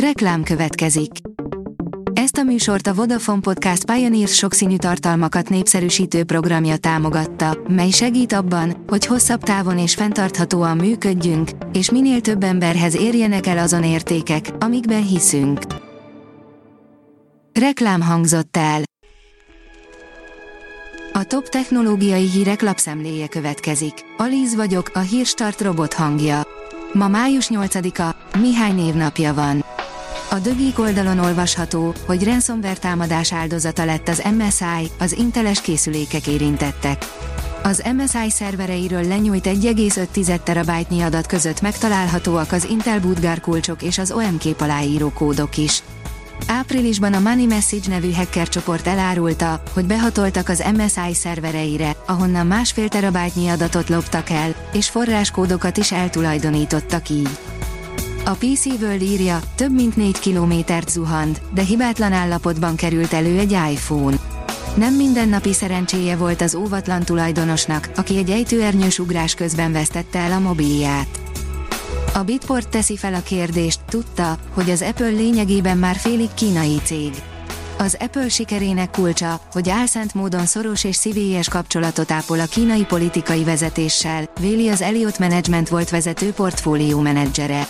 Reklám következik. Ezt a műsort a Vodafone Podcast Pioneers sokszínű tartalmakat népszerűsítő programja támogatta, mely segít abban, hogy hosszabb távon és fenntarthatóan működjünk, és minél több emberhez érjenek el azon értékek, amikben hiszünk. Reklám hangzott el. A top technológiai hírek lapszemléje következik. Alíz vagyok, a hírstart robot hangja. Ma május 8-a, Mihály névnapja van. A Dögik oldalon olvasható, hogy ransomware támadás áldozata lett az MSI, az inteles készülékek érintettek. Az MSI szervereiről lenyújt 1,5 terabájtnyi adat között megtalálhatóak az Intel bootgar kulcsok és az OMK aláíró kódok is. Áprilisban a Money Message nevű hacker csoport elárulta, hogy behatoltak az MSI szervereire, ahonnan másfél terabájtnyi adatot loptak el, és forráskódokat is eltulajdonítottak így. A PC World írja, több mint 4 kilométert zuhant, de hibátlan állapotban került elő egy iPhone. Nem mindennapi szerencséje volt az óvatlan tulajdonosnak, aki egy ejtőernyős ugrás közben vesztette el a mobilját. A Bitport teszi fel a kérdést, tudta, hogy az Apple lényegében már félig kínai cég. Az Apple sikerének kulcsa, hogy álszent módon szoros és szívélyes kapcsolatot ápol a kínai politikai vezetéssel, véli az Elliot Management volt vezető portfólió menedzsere.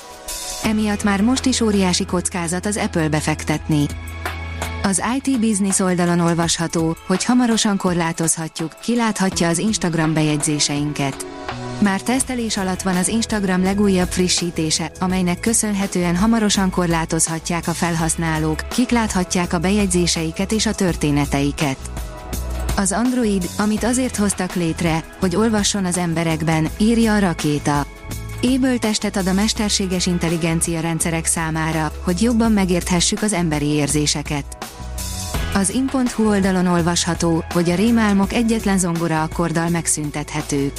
Emiatt már most is óriási kockázat az Apple befektetni. Az IT Business oldalon olvasható, hogy hamarosan korlátozhatjuk, kiláthatja az Instagram bejegyzéseinket. Már tesztelés alatt van az Instagram legújabb frissítése, amelynek köszönhetően hamarosan korlátozhatják a felhasználók, kik láthatják a bejegyzéseiket és a történeteiket. Az Android, amit azért hoztak létre, hogy olvasson az emberekben, írja a rakéta. Éből testet ad a mesterséges intelligencia rendszerek számára, hogy jobban megérthessük az emberi érzéseket. Az in.hu oldalon olvasható, hogy a rémálmok egyetlen zongora akkorddal megszüntethetők.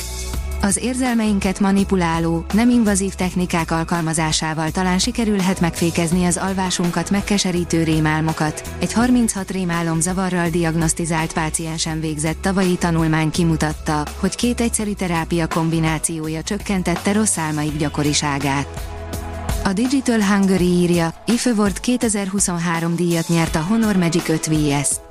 Az érzelmeinket manipuláló, nem invazív technikák alkalmazásával talán sikerülhet megfékezni az alvásunkat megkeserítő rémálmokat. Egy 36 rémálom zavarral diagnosztizált páciensen végzett tavalyi tanulmány kimutatta, hogy két egyszeri terápia kombinációja csökkentette rossz álmaik gyakoriságát. A Digital Hungary írja, IFE Award 2023 díjat nyert a Honor Magic 5 VS.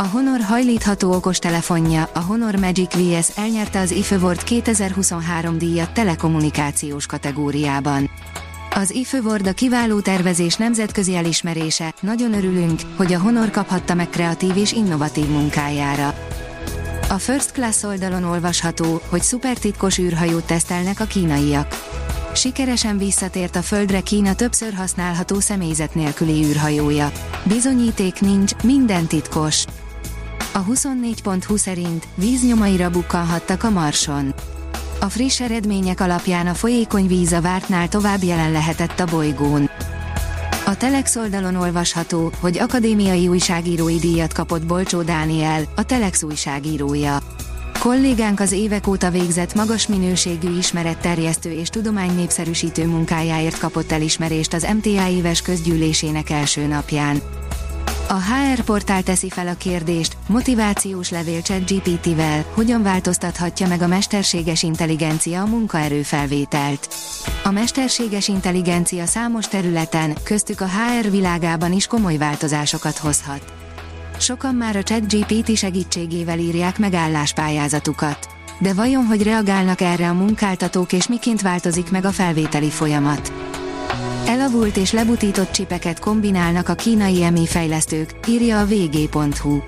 A Honor hajlítható okostelefonja, a Honor Magic VS elnyerte az IFE Award 2023 díjat telekommunikációs kategóriában. Az IFE a kiváló tervezés nemzetközi elismerése, nagyon örülünk, hogy a Honor kaphatta meg kreatív és innovatív munkájára. A First Class oldalon olvasható, hogy szupertitkos űrhajót tesztelnek a kínaiak. Sikeresen visszatért a Földre Kína többször használható személyzet nélküli űrhajója. Bizonyíték nincs, minden titkos. A 24.20 szerint víznyomaira bukkanhattak a Marson. A friss eredmények alapján a folyékony víz a vártnál tovább jelen lehetett a bolygón. A Telex oldalon olvasható, hogy akadémiai újságírói díjat kapott Bolcsó Dániel, a Telex újságírója. Kollégánk az évek óta végzett magas minőségű ismeretterjesztő és tudomány népszerűsítő munkájáért kapott elismerést az MTA éves közgyűlésének első napján. A HR portál teszi fel a kérdést, motivációs levél ChatGPT-vel, hogyan változtathatja meg a mesterséges intelligencia a munkaerőfelvételt. A mesterséges intelligencia számos területen, köztük a HR világában is komoly változásokat hozhat. Sokan már a ChatGPT segítségével írják meg álláspályázatukat. De vajon hogy reagálnak erre a munkáltatók és miként változik meg a felvételi folyamat? Elavult és lebutított csipeket kombinálnak a kínai EMI fejlesztők, írja a vg.hu.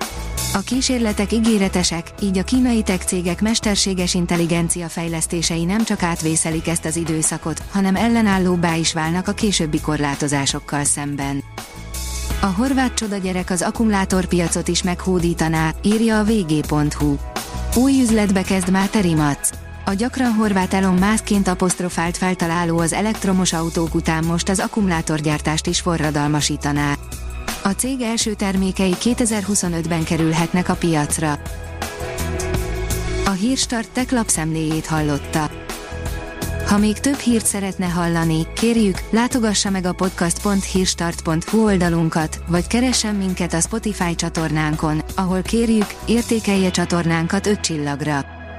A kísérletek ígéretesek, így a kínai tech cégek mesterséges intelligencia fejlesztései nem csak átvészelik ezt az időszakot, hanem ellenállóbbá is válnak a későbbi korlátozásokkal szemben. A horvát csoda gyerek az akkumulátorpiacot is meghódítaná, írja a vg.hu. Új üzletbe kezd Máteri Mac. A gyakran horvát Elon Muskként apostrofált feltaláló az elektromos autók után most az akkumulátorgyártást is forradalmasítaná. A cég első termékei 2025-ben kerülhetnek a piacra. A Hírstart tech lapszemléjét hallotta. Ha még több hírt szeretne hallani, kérjük, látogassa meg a podcast.hírstart.hu oldalunkat, vagy keressen minket a Spotify csatornánkon, ahol kérjük, értékelje csatornánkat 5 csillagra.